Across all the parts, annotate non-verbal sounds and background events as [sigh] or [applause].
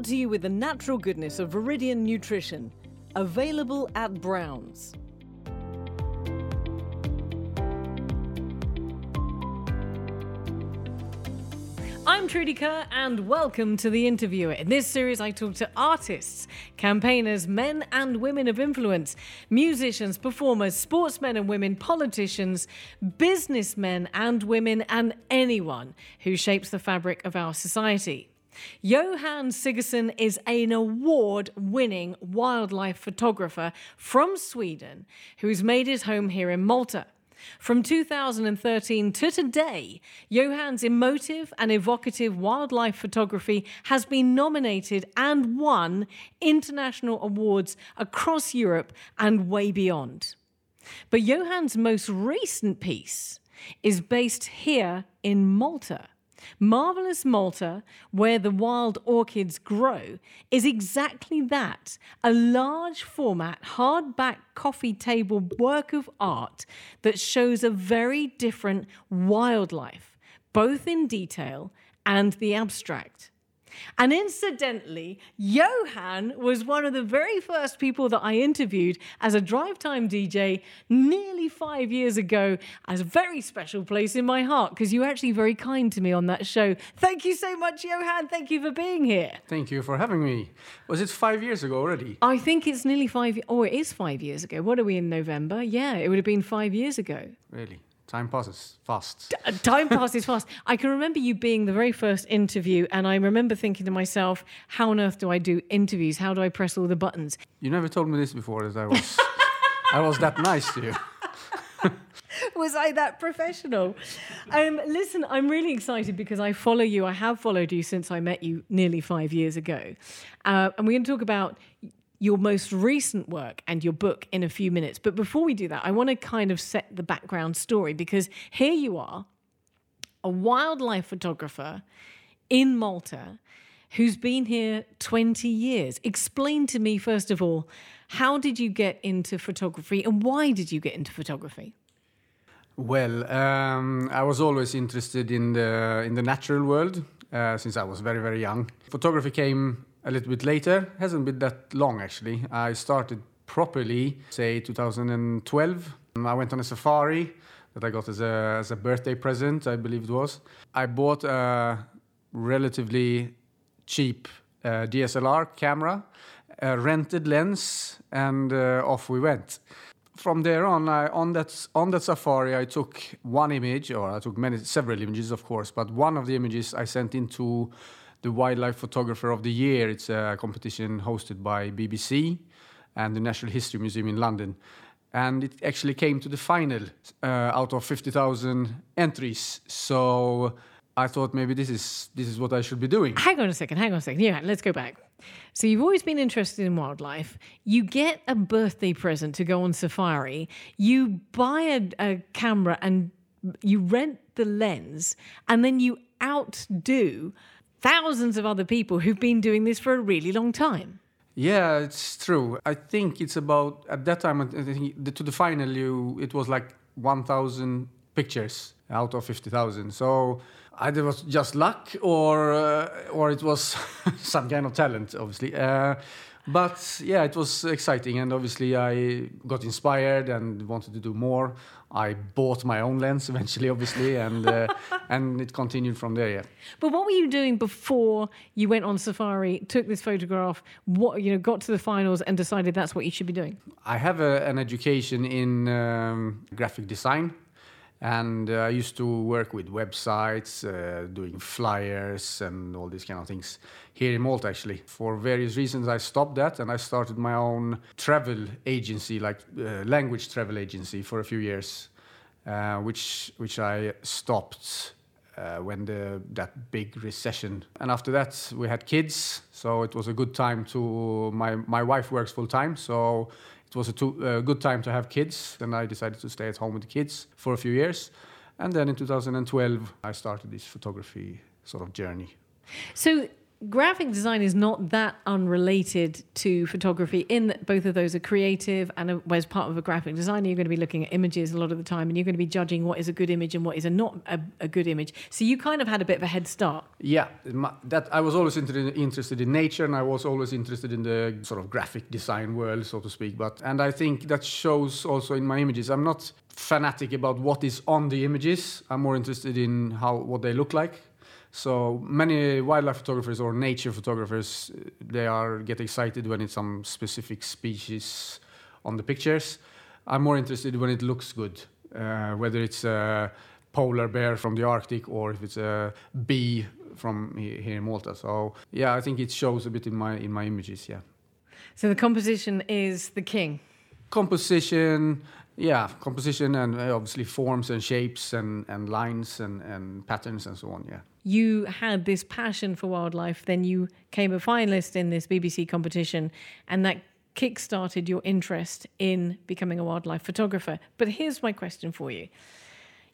Brought to you with the natural goodness of Viridian Nutrition. Available at Browns. I'm Trudy Kerr, and welcome to The Interviewer. In this series, I talk to artists, campaigners, men and women of influence, musicians, performers, sportsmen and women, politicians, businessmen and women, and anyone who shapes the fabric of our society. Johan Siggesson is an award winning wildlife photographer from Sweden who's made his home here in Malta. From 2013 to today, Johan's emotive and evocative wildlife photography has been nominated and won international awards across Europe and way beyond. But Johan's most recent piece is based here in Malta. Marvelous Malta, where the wild orchids grow, is exactly that a large format, hardback coffee table work of art that shows a very different wildlife, both in detail and the abstract. And incidentally, Johan was one of the very first people that I interviewed as a drive time DJ nearly five years ago, as a very special place in my heart because you were actually very kind to me on that show. Thank you so much, Johan. Thank you for being here. Thank you for having me. Was it five years ago already? I think it's nearly five, or it is five years ago. What are we in November? Yeah, it would have been five years ago. Really? Time passes fast. Uh, Time passes fast. I can remember you being the very first interview, and I remember thinking to myself, how on earth do I do interviews? How do I press all the buttons? You never told me this before that I was [laughs] I was that nice to you. [laughs] Was I that professional? Um, listen, I'm really excited because I follow you. I have followed you since I met you nearly five years ago. Uh, and we're going to talk about your most recent work and your book in a few minutes. But before we do that, I want to kind of set the background story because here you are, a wildlife photographer in Malta who's been here 20 years. Explain to me, first of all, how did you get into photography and why did you get into photography? Well, um, I was always interested in the in the natural world uh, since I was very very young. Photography came a little bit later. Hasn't been that long actually. I started properly say 2012. I went on a safari that I got as a as a birthday present, I believe it was. I bought a relatively cheap uh, DSLR camera, a rented lens, and uh, off we went. From there on, I, on that on that safari, I took one image, or I took many several images, of course, but one of the images I sent into the Wildlife Photographer of the Year. It's a competition hosted by BBC and the National History Museum in London. And it actually came to the final uh, out of 50,000 entries. So I thought maybe this is this is what I should be doing. Hang on a second, hang on a second. Yeah, let's go back. So you've always been interested in wildlife. You get a birthday present to go on safari. You buy a, a camera and you rent the lens, and then you outdo thousands of other people who've been doing this for a really long time. Yeah, it's true. I think it's about at that time. To the final, you it was like 1,000 pictures out of 50,000. So either it was just luck or uh, or it was [laughs] some kind of talent, obviously. Uh, but yeah, it was exciting, and obviously I got inspired and wanted to do more. I bought my own lens eventually, obviously, and uh, [laughs] and it continued from there. Yeah. But what were you doing before you went on safari, took this photograph, what you know, got to the finals and decided that's what you should be doing? I have a, an education in um, graphic design, and uh, I used to work with websites, uh, doing flyers, and all these kind of things here in Malta. Actually, for various reasons, I stopped that, and I started my own travel agency, like uh, language travel agency, for a few years, uh, which which I stopped uh, when the that big recession. And after that, we had kids, so it was a good time to. My my wife works full time, so it was a too, uh, good time to have kids. Then I decided to stay at home with the kids for a few years, and then in 2012, I started this photography sort of journey. So graphic design is not that unrelated to photography in that both of those are creative and uh, as part of a graphic designer you're going to be looking at images a lot of the time and you're going to be judging what is a good image and what is a not a, a good image so you kind of had a bit of a head start Yeah, that I was always interested interested in nature, and I was always interested in the sort of graphic design world, so to speak. But and I think that shows also in my images. I'm not fanatic about what is on the images. I'm more interested in how what they look like. So many wildlife photographers or nature photographers, uh, they are get excited when it's some specific species on the pictures. I'm more interested when it looks good, uh, whether it's a polar bear from the Arctic or if it's a bee from here in Malta. So yeah, I think it shows a bit in my in my images. Yeah, so the composition is the king composition. Yeah, composition and uh, obviously forms and shapes and, and lines and, and patterns and so on. Yeah. You had this passion for wildlife, then you came a finalist in this BBC competition, and that kick-started your interest in becoming a wildlife photographer. But here's my question for you.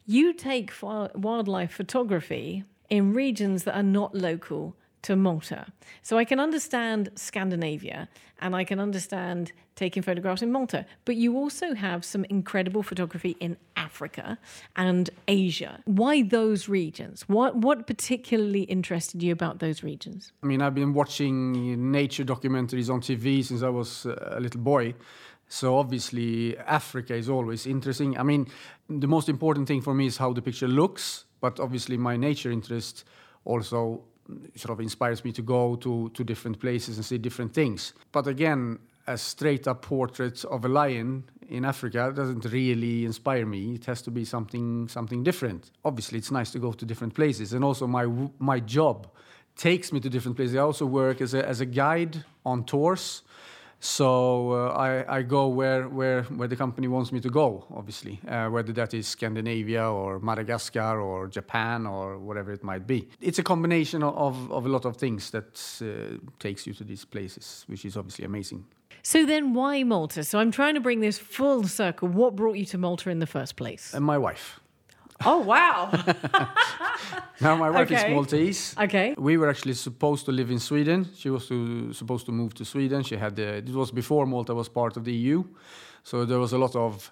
You take wildlife photography in regions that are not local to Malta. So I can understand Scandinavia and I can understand taking photographs in Malta, but you also have some incredible photography in Africa and Asia. Why those regions? What what particularly interested you about those regions? I mean, I've been watching nature documentaries on TV since I was uh, a little boy. So obviously, Africa is always interesting. I mean, the most important thing for me is how the picture looks, but obviously, my nature interest also sort of inspires me to go to, to different places and see different things. But again, a straight up portrait of a lion in Africa doesn't really inspire me. It has to be something something different. Obviously, it's nice to go to different places, and also my my job takes me to different places. I also work as a as a guide on tours. So uh, I, I go where, where, where the company wants me to go, obviously, uh, whether that is Scandinavia or Madagascar or Japan or whatever it might be. It's a combination of, of a lot of things that uh, takes you to these places, which is obviously amazing. So then why Malta? So I'm trying to bring this full circle. What brought you to Malta in the first place? And my wife. Oh wow. [laughs] Now my wife Okay. is Maltese. okay. We were actually supposed to live in Sweden. She was to, supposed to move to Sweden. She had the, it was before Malta was part of the EU, so there was a lot of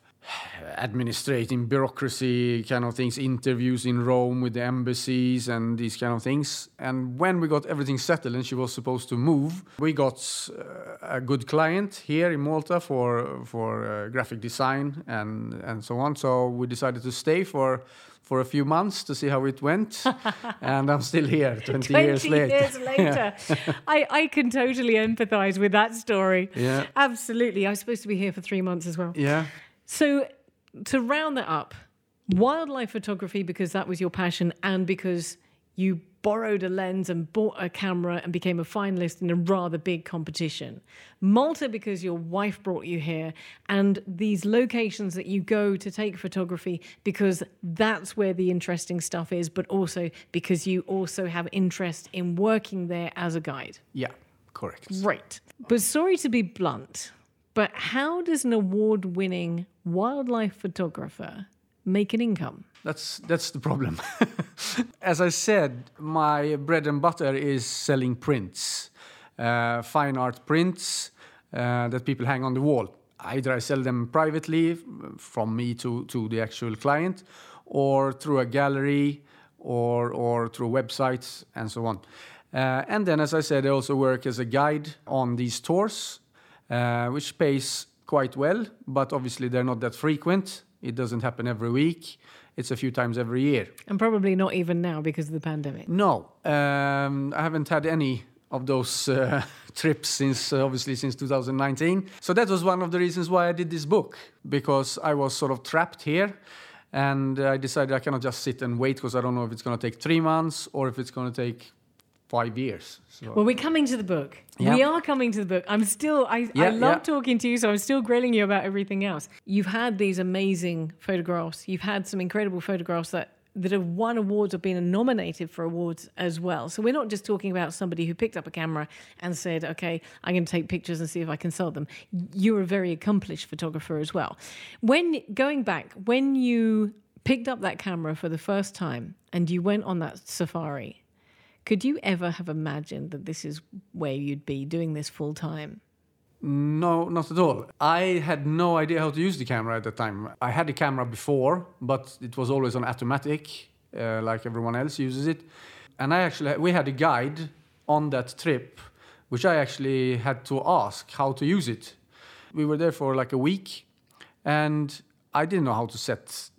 administrating bureaucracy kind of things, interviews in Rome with the embassies and these kind of things. And when we got everything settled and she was supposed to move, we got uh, a good client here in Malta for for uh, graphic design and and so on. So we decided to stay for. For a few months to see how it went, [laughs] and I'm still here [laughs] 20, 20 years later. years later. [laughs] I, I can totally empathize with that story. Yeah. Absolutely. I was supposed to be here for three months as well. Yeah. So, to round that up, wildlife photography because that was your passion and because you borrowed a lens and bought a camera and became a finalist in a rather big competition. Malta because your wife brought you here and these locations that you go to take photography because that's where the interesting stuff is but also because you also have interest in working there as a guide. Yeah. Correct. Right. But sorry to be blunt, but how does an award winning wildlife photographer make an income? That's that's the problem. [laughs] As I said, my bread and butter is selling prints, uh, fine art prints uh, that people hang on the wall. Either I sell them privately from me to, to the actual client, or through a gallery, or or through websites and so on. Uh, and then, as I said, I also work as a guide on these tours, uh, which pays quite well, but obviously they're not that frequent. It doesn't happen every week. It's a few times every year. And probably not even now because of the pandemic. No, um, I haven't had any of those uh, [laughs] trips since uh, obviously since 2019. So that was one of the reasons why I did this book because I was sort of trapped here. And I decided I cannot just sit and wait because I don't know if it's going to take three months or if it's going to take five years. So, Well, we're coming to the book. Yeah. We are coming to the book. I'm still, I, I love yeah. talking to you, so I'm still grilling you about everything else. You've had these amazing photographs. You've had some incredible photographs that, that have won awards or been nominated for awards as well. So we're not just talking about somebody who picked up a camera and said, okay, I'm going to take pictures and see if I can sell them. You're a very accomplished photographer as well. When going back, when you picked up that camera for the first time and you went on that safari, Could you ever have imagined that this is where you'd be doing this full time? No, not at all. I had no idea how to use the camera at the time. I had the camera before, but it was always on automatic, uh, like everyone else uses it. And I actually, we had a guide on that trip, which I actually had to ask how to use it. We were there for like a week, and I didn't know how to set,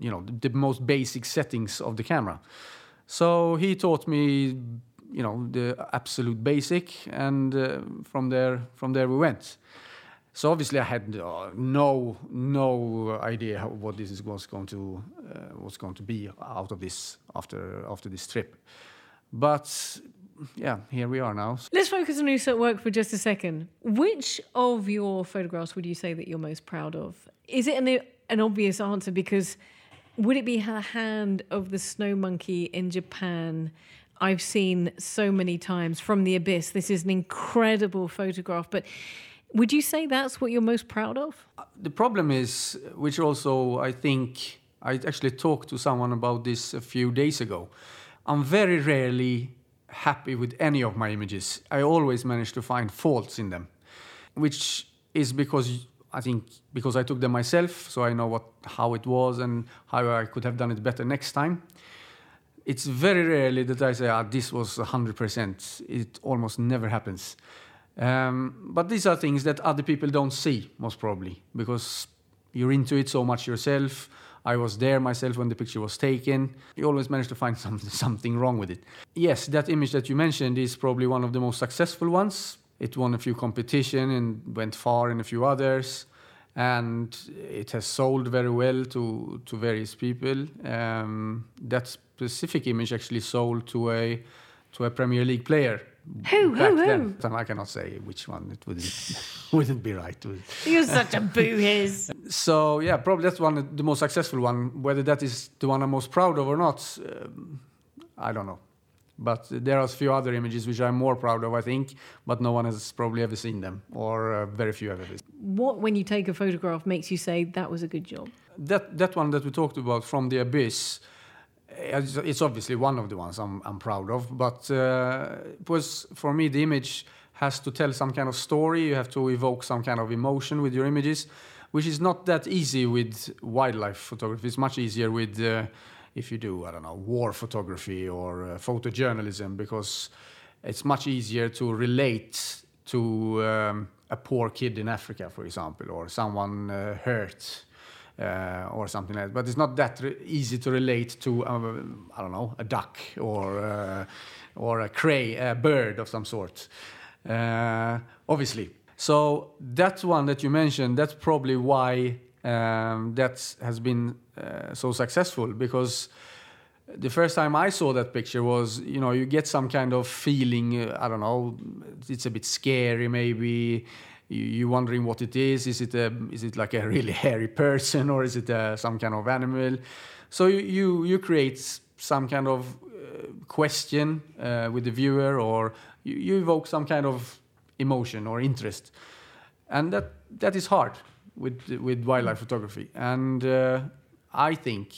you know, the most basic settings of the camera. So he taught me you know the absolute basic, and uh, from there from there we went. So obviously I had uh, no no idea how, what this is, was going to uh, was going to be out of this after after this trip, but yeah, here we are now. Let's focus on your work for just a second. Which of your photographs would you say that you're most proud of? Is it an, an obvious answer? Because would it be the hand of the snow monkey in Japan I've seen so many times from the abyss. This is an incredible photograph, but would you say that's what you're most proud of? Uh, the problem is, which also I think I actually talked to someone about this a few days ago. I'm very rarely happy with any of my images. I always manage to find faults in them, which is because I think because I took them myself, so I know what how it was and how I could have done it better next time it's very rarely that I say, ah, this was 100%. It almost never happens. Um, but these are things that other people don't see, most probably, because you're into it so much yourself. I was there myself when the picture was taken. You always manage to find [laughs] some, something wrong with it. Yes, that image that you mentioned is probably one of the most successful ones. It won a few competition and went far in a few others, and it has sold very well to to various people. Um, that's specific image actually sold to a to a Premier League player. Who, who, who? Then. I cannot say which one. It wouldn't [laughs] wouldn't be right. You're such a boo-hiz. so yeah, probably that's one the most successful one. Whether that is the one I'm most proud of or not, um, I don't know. But there are a few other images which I'm more proud of, I think, but no one has probably ever seen them, or uh, very few have ever. What, when you take a photograph, makes you say that was a good job? That that one that we talked about from the abyss it's obviously one of the ones I'm, I'm proud of, but uh, it was for me the image has to tell some kind of story. You have to evoke some kind of emotion with your images, which is not that easy with wildlife photography. It's much easier with uh, if you do I don't know war photography or uh, photojournalism because it's much easier to relate to um, a poor kid in Africa, for example, or someone uh, hurt uh, or something like that. But it's not that easy to relate to, um, I don't know, a duck or, uh, or a cray, a bird of some sort, uh, obviously. So that one that you mentioned, that's probably why um, that has been uh, so successful because the first time I saw that picture was, you know, you get some kind of feeling, uh, I don't know, it's a bit scary maybe you, are wondering what it is. Is it a, is it like a really [laughs] hairy person or is it a, some kind of animal? So you you, you create some kind of uh, question uh, with the viewer, or you, you, evoke some kind of emotion or interest, and that that is hard with with wildlife photography. And uh, I think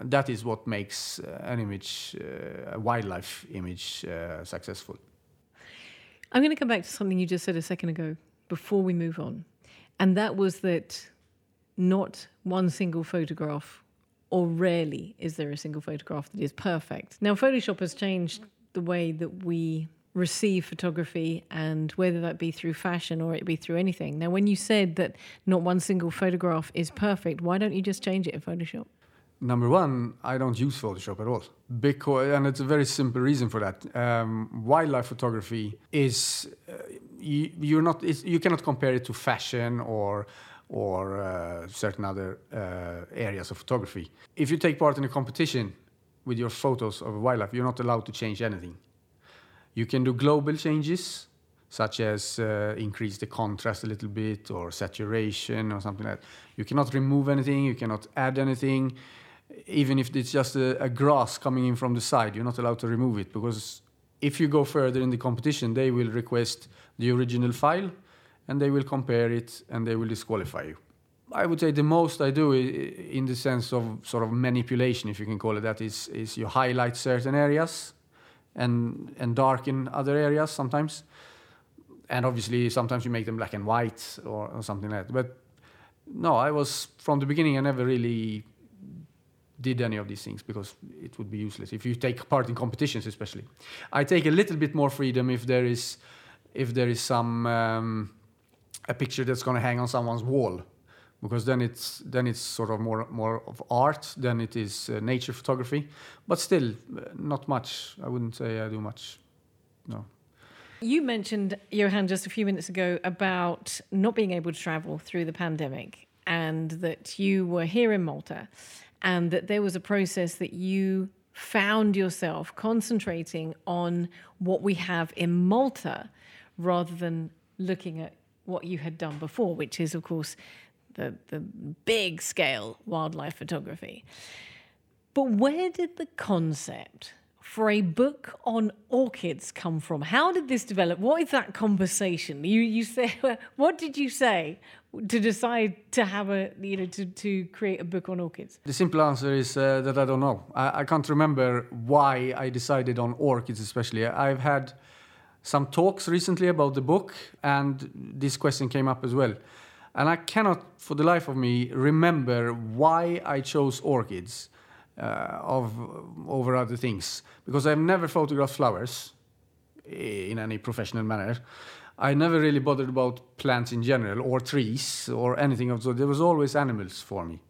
that is what makes uh, an image, uh, a wildlife image, uh, successful. I'm going to come back to something you just said a second ago before we move on. And that was that not one single photograph, or rarely is there a single photograph that is perfect. Now, Photoshop has changed the way that we receive photography and whether that be through fashion or it be through anything. Now, when you said that not one single photograph is perfect, why don't you just change it in Photoshop? Number one, I don't use Photoshop at all because, and it's a very simple reason for that. Um, wildlife photography is uh, you, you're not you cannot compare it to fashion or or uh, certain other uh, areas of photography. If you take part in a competition with your photos of wildlife, you're not allowed to change anything. You can do global changes, such as uh, increase the contrast a little bit or saturation or something like that. You cannot remove anything, you cannot add anything even if it's just a, a, grass coming in from the side, you're not allowed to remove it because if you go further in the competition, they will request the original file and they will compare it and they will disqualify you. I would say the most I do in the sense of sort of manipulation, if you can call it that, is, is you highlight certain areas and and dark in other areas sometimes. And obviously, sometimes you make them black and white or, or something like that. But no, I was from the beginning. I never really did any of these things because it would be useless if you take part in competitions, especially. I take a little bit more freedom if there is if there is some um, a picture that's going to hang on someone's wall because then it's then it's sort of more more of art than it is uh, nature photography. But still uh, not much. I wouldn't say i do much. No. You mentioned johan just a few minutes ago about not being able to travel through the pandemic and that you were here in malta and that there was a process that you found yourself concentrating on what we have in malta rather than looking at what you had done before which is of course the, the big scale wildlife photography. But where did the concept for a book on orchids come from? How did this develop? What is that conversation? You you say [laughs] what did you say to decide to have a you know to, to create a book on orchids? The simple answer is uh, that I don't know. I, I can't remember why I decided on orchids especially. I've had some talks recently about the book, and this question came up as well. And I cannot, for the life of me, remember why I chose orchids uh, of, over other things. Because I've never photographed flowers in any professional manner. I never really bothered about plants in general, or trees, or anything of so. There was always animals for me.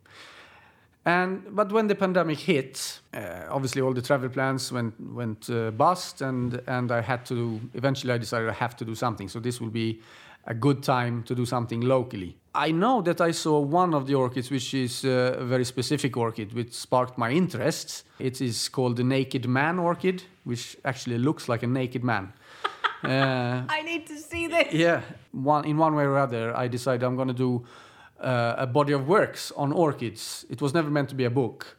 And but when the pandemic hit, uh, obviously all the travel plans went went uh, bust, and and I had to. Eventually, I decided I have to do something. So this will be a good time to do something locally. I know that I saw one of the orchids, which is uh, a very specific orchid, which sparked my interest. It is called the Naked Man orchid, which actually looks like a naked man. [laughs] Uh, I need to see this. Yeah, one in one way or other, I decided I'm going to do uh, a body of works on orchids. It was never meant to be a book.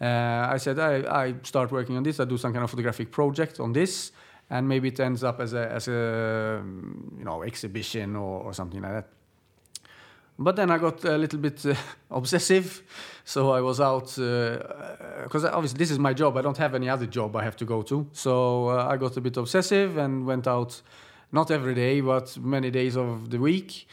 Uh, I said I, I start working on this. I do some kind of photographic project on this, and maybe it ends up as a as a you know exhibition or, or something like that. But then I got a little bit uh, [laughs] obsessive, so I was out because uh, obviously this is my job. I don't have any other job I have to go to, so uh, I got a bit obsessive and went out, not every day, but many days of the week.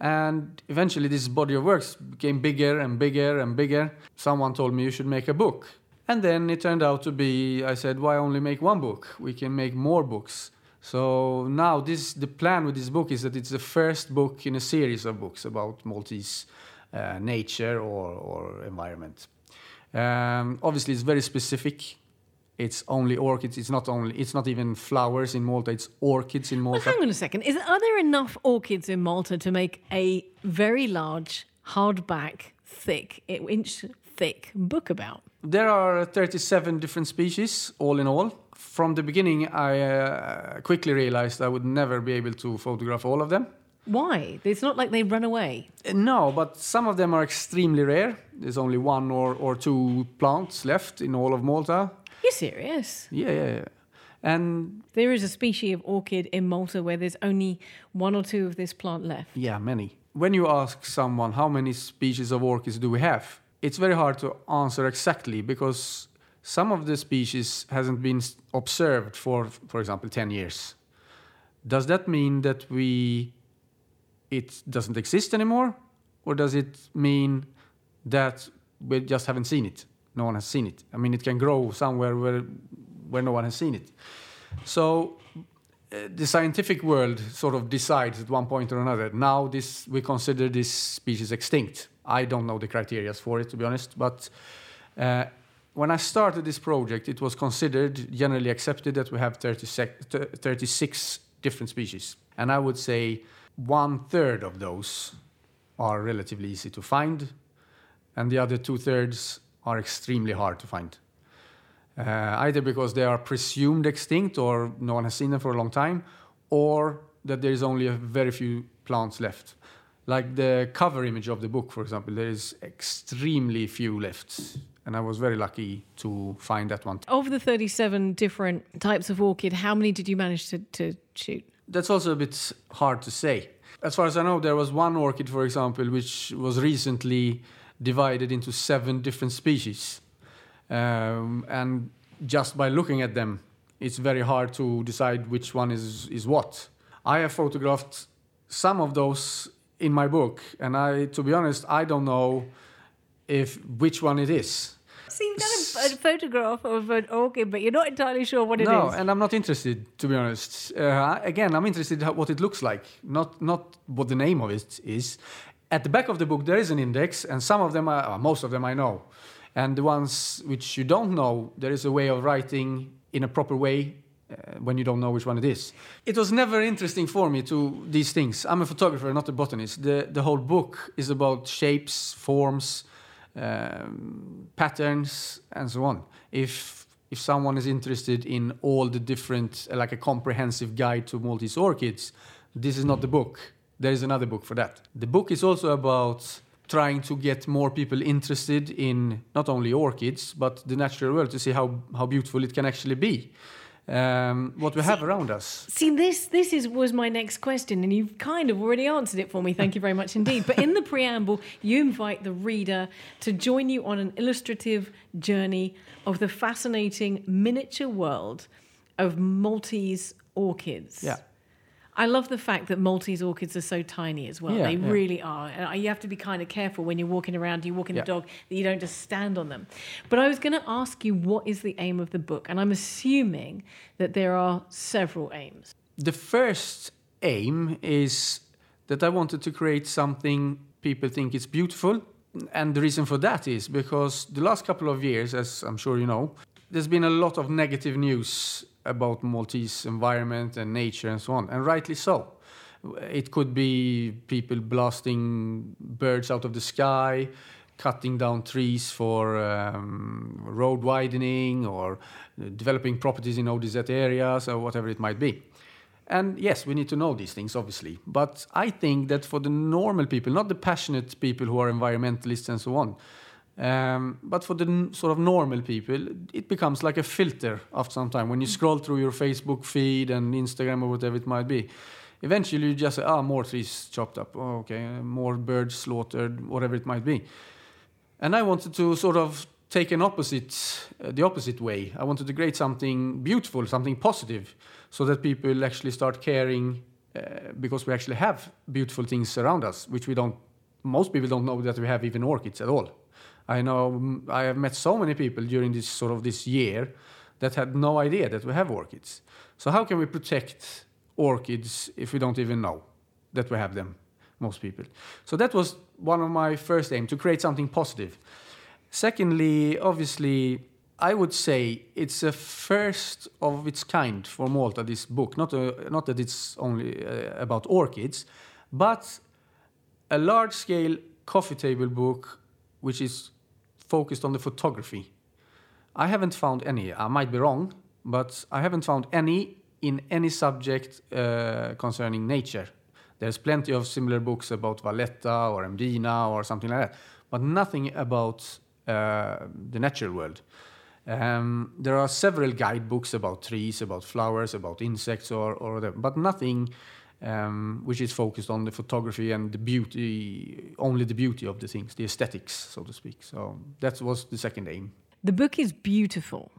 And eventually, this body of works became bigger and bigger and bigger. Someone told me you should make a book. And then it turned out to be, I said, why only make one book? We can make more books. So now this, the plan with this book is that it's the first book in a series of books about Maltese uh, nature or, or environment. Um, obviously, it's very specific. It's only orchids. It's not only. It's not even flowers in Malta. It's orchids in Malta. Well, hang on a second. Is are there enough orchids in Malta to make a very large, hardback, thick, inch thick book about? There are 37 different species, all in all. From the beginning, I uh, quickly realized I would never be able to photograph all of them. Why? It's not like they run away. Uh, no, but some of them are extremely rare. There's only one or, or two plants left in all of Malta. You're serious? Yeah, yeah, yeah. And there is a species of orchid in Malta where there's only one or two of this plant left. Yeah, many. When you ask someone how many species of orchids do we have, it's very hard to answer exactly because some of the species hasn't been observed for for example 10 years. Does that mean that we it doesn't exist anymore? Or does it mean that we just haven't seen it? No one has seen it. I mean it can grow somewhere where where no one has seen it. So uh, the scientific world sort of decides at one point or another now this we consider this species extinct I don't know the criteria for it, to be honest. But uh, when I started this project, it was considered generally accepted that we have 36 different species. And I would say one third of those are relatively easy to find, and the other two thirds are extremely hard to find. Uh, either because they are presumed extinct or no one has seen them for a long time, or that there is only a very few plants left like the cover image of the book, for example, there is extremely few left. And I was very lucky to find that one. Of the 37 different types of orchid, how many did you manage to, to shoot? That's also a bit hard to say. As far as I know, there was one orchid, for example, which was recently divided into seven different species. Um, and just by looking at them, it's very hard to decide which one is, is what. I have photographed some of those in my book, and I, to be honest, I don't know if which one it is. So you've got a, photograph of an orchid, but you're not entirely sure what it is. no, and I'm not interested, to be honest. Uh, again, I'm interested in what it looks like, not not what the name of it is. At the back of the book, there is an index, and some of them, are, most of them, I know. And the ones which you don't know, there is a way of writing in a proper way uh, when you don't know which one it is. It was never interesting for me to these things. I'm a photographer, not a botanist. The the whole book is about shapes, forms, um, patterns, and so on. If if someone is interested in all the different, uh, like a comprehensive guide to Maltese orchids, this is not the book. There is another book for that. The book is also about trying to get more people interested in not only orchids but the natural world to see how, how beautiful it can actually be. Um, what we have around us. See, this this is was my next question, and you've kind of already answered it for me. Thank you very much indeed. But in the preamble, you invite the reader to join you on an illustrative journey of the fascinating miniature world of Maltese orchids. Yeah. I love the fact that Maltese orchids are so tiny as well. Yeah, they yeah. really are. And you have to be kind of careful when you're walking around, you're walking Yeah. the dog, that you don't just stand on them. But I was going to ask you what is the aim of the book? And I'm assuming that there are several aims. The first aim is that I wanted to create something people think is beautiful. And the reason for that is because the last couple of years, as I'm sure you know, there's been a lot of negative news about Maltese environment and nature and so on, and rightly so. It could be people blasting birds out of the sky, cutting down trees for um, road widening, or developing properties in ODZ areas, or whatever it might be. And yes, we need to know these things, obviously. But I think that for the normal people, not the passionate people who are environmentalists and so on, um, but for the sort of normal people, it becomes like a filter after some time. When you scroll through your Facebook feed and Instagram or whatever it might be, eventually you just say, ah, more trees chopped up. Oh, okay, more birds slaughtered, whatever it might be. And I wanted to sort of take an opposite, uh, the opposite way. I wanted to create something beautiful, something positive, so that people actually start caring uh, because we actually have beautiful things around us, which we don't. Most people don't know that we have even orchids at all. I know mm, I have met so many people during this sort of this year that had no idea that we have orchids. So how can we protect orchids if we don't even know that we have them? Most people. So that was one of my first aim to create something positive. Secondly, obviously, I would say it's a first of its kind for Malta. This book, not a, not that it's only uh, about orchids, but a large-scale coffee table book which is focused on the photography. I haven't found any. I might be wrong, but I haven't found any in any subject uh, concerning nature. There's plenty of similar books about Valletta or Mdina or something like that, but nothing about uh, the natural world. Um, there are several guidebooks about trees, about flowers, about insects, or, or whatever, but nothing um, which is focused on the photography and the beauty, only the beauty of the things, the aesthetics, so to speak. So that was the second aim. The book is beautiful.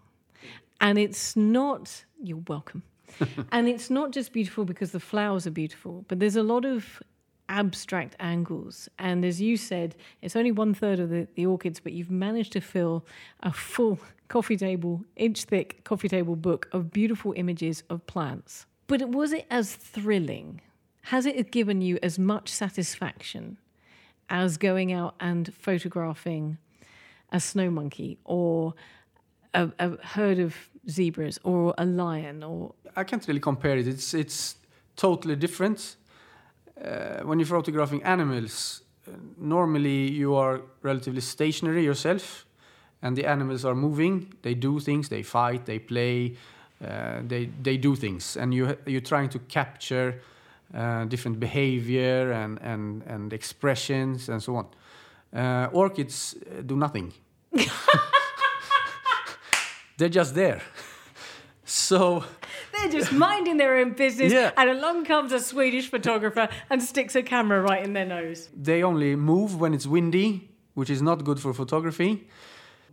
And it's not, you're welcome. [laughs] and it's not just beautiful because the flowers are beautiful, but there's a lot of abstract angles. And as you said, it's only one third of the, the orchids, but you've managed to fill a full coffee table, inch thick coffee table book of beautiful images of plants. But was it as thrilling? Has it given you as much satisfaction as going out and photographing a snow monkey or a, a herd of zebras or a lion or I can't really compare it. It's it's totally different. Uh, when you're photographing animals, uh, normally you are relatively stationary yourself, and the animals are moving. They do things. They fight. They play. Uh, they they do things, and you you're trying to capture uh, different behavior and and and expressions and so on. Uh, orchids uh, do nothing. [laughs] They're just there. So they're just minding their own business Yeah. and along comes a Swedish photographer and sticks a camera right in their nose. they only move when it's windy, which is not good for photography.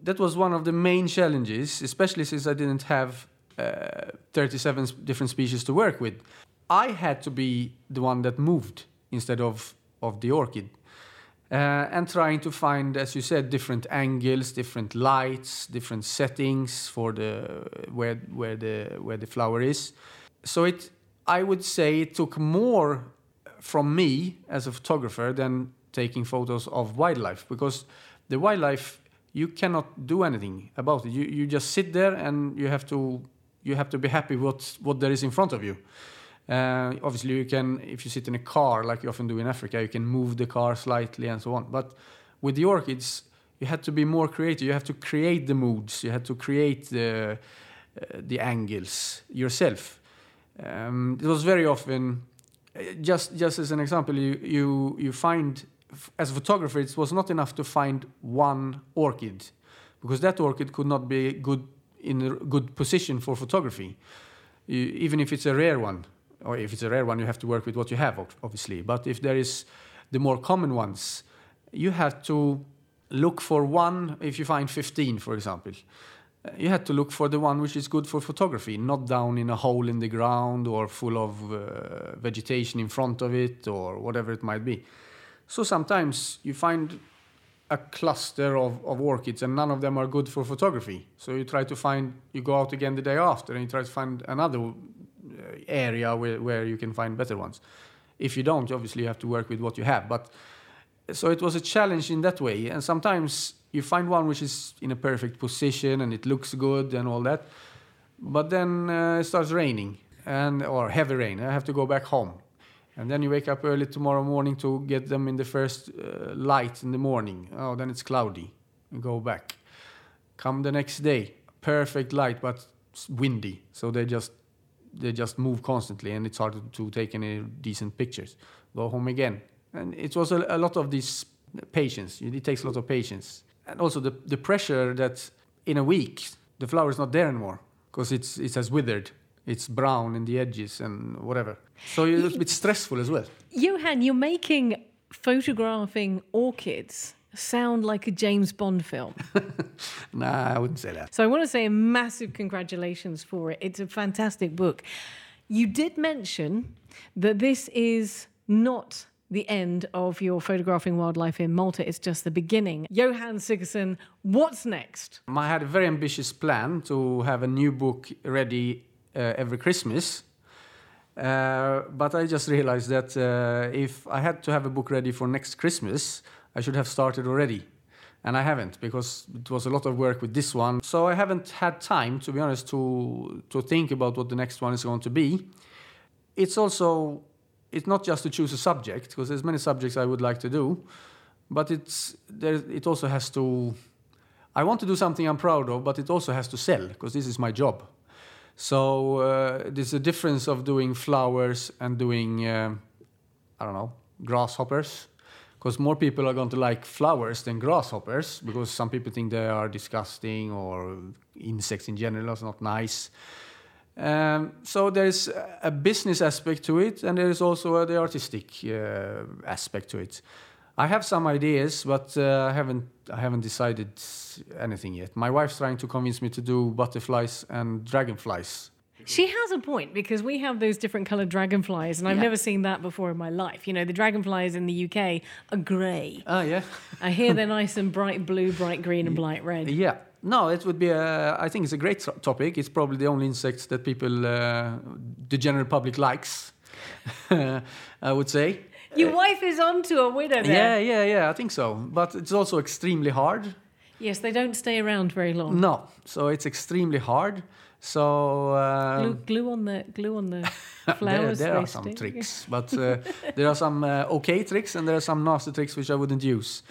That was one of the main challenges, especially since I didn't have uh, 37 s- different species to work with. I had to be the one that moved instead of, of the orchid. Uh, and trying to find, as you said, different angles, different lights, different settings for the where where the where the flower is. So it, I would say, it took more from me as a photographer than taking photos of wildlife because the wildlife you cannot do anything about it. You you just sit there and you have to you have to be happy what what there is in front of you. Uh, obviously, you can if you sit in a car like you often do in Africa, you can move the car slightly and so on. But with the orchids, you had to be more creative. You have to create the moods. You had to create the uh, the angles yourself. Um, it was very often uh, just just as an example, you you you find as a photographer, it was not enough to find one orchid because that orchid could not be good in a good position for photography, you, even if it's a rare one. Or if it's a rare one, you have to work with what you have, obviously. But if there is the more common ones, you have to look for one. If you find 15, for example, you had to look for the one which is good for photography, not down in a hole in the ground or full of uh, vegetation in front of it or whatever it might be. So sometimes you find a cluster of, of orchids and none of them are good for photography. So you try to find, you go out again the day after and you try to find another uh, area where, where you can find better ones. If you don't, obviously you have to work with what you have. But so it was a challenge in that way. And sometimes you find one which is in a perfect position and it looks good and all that. But then uh, it starts raining and or heavy rain. I have to go back home. And then you wake up early tomorrow morning to get them in the first uh, light in the morning. Oh, then it's cloudy. You go back. Come the next day, perfect light but windy. So they just they just move constantly and it's hard to, to take any decent pictures. Go home again. And it was a, a lot of this patience. It takes a lot of patience. And also the, the pressure that in a week the flower is not there anymore because it's, it has withered. It's brown in the edges and whatever. So it's a bit stressful as well. Johan, you're making photographing orchids sound like a James Bond film. [laughs] Nah, I wouldn't say that. So I want to say a massive congratulations for it. It's a fantastic book. You did mention that this is not the end of your photographing wildlife in Malta. It's just the beginning. Johan Siggesson, what's next? I had a very ambitious plan to have a new book ready every Christmas. Uh, but I just realized that uh, if I had to have a book ready for next Christmas, I should have started already. And I haven't because it was a lot of work with this one. So I haven't had time, to be honest, to, to think about what the next one is going to be. It's also, it's not just to choose a subject, because there's many subjects I would like to do, but it's, there, it also has to, I want to do something I'm proud of, but it also has to sell, because this is my job. So uh, there's a difference of doing flowers and doing, um, I don't know, grasshoppers. Because more people are going to like flowers than grasshoppers, because some people think they are disgusting or insects in general are not nice. Um, so there's a business aspect to it, and there is also the artistic uh, aspect to it. I have some ideas, but uh, I haven't I haven't decided anything yet. My wife's trying to convince me to do butterflies and dragonflies. She has a point because we have those different coloured dragonflies, and I've Yeah. never seen that before in my life. You know, the dragonflies in the UK are grey. Oh yeah, I hear they're [laughs] nice and bright blue, bright green, and bright red. yeah. No, it would be. A, I think it's a great topic. It's probably the only insect that people, uh, the general public, likes. [laughs] I would say. Your wife is onto a winner there. Yeah, yeah, yeah. I think so. But it's also extremely hard. Yes, they don't stay around very long. No, so it's extremely hard. So um, Glue, glue on the glue on the [laughs] there, flowers. there they are some tricks, [laughs] but uh, there are some uh, okay tricks and there are some nasty tricks which I wouldn't use.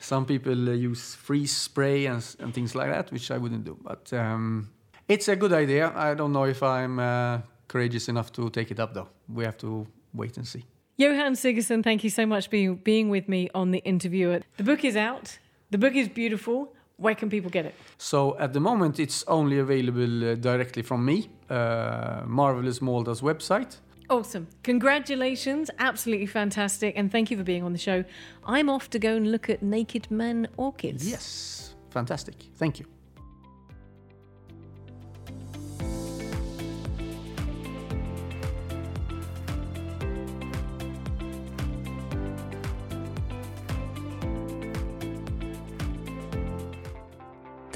Some people uh, use freeze spray and, and things like that, which I wouldn't do. But um, it's a good idea. I don't know if I'm uh, courageous enough to take it up, though. We have to wait and see. Johan Siggesson, thank you so much for being, being with me on the interview. The book is out. The book is beautiful. Where can people get it? So at the moment, it's only available uh, directly from me, uh, Marvelous Malta's website. Awesome. Congratulations. Absolutely fantastic. And thank you for being on the show. I'm off to go and look at naked men orchids. Yes, fantastic. Thank you.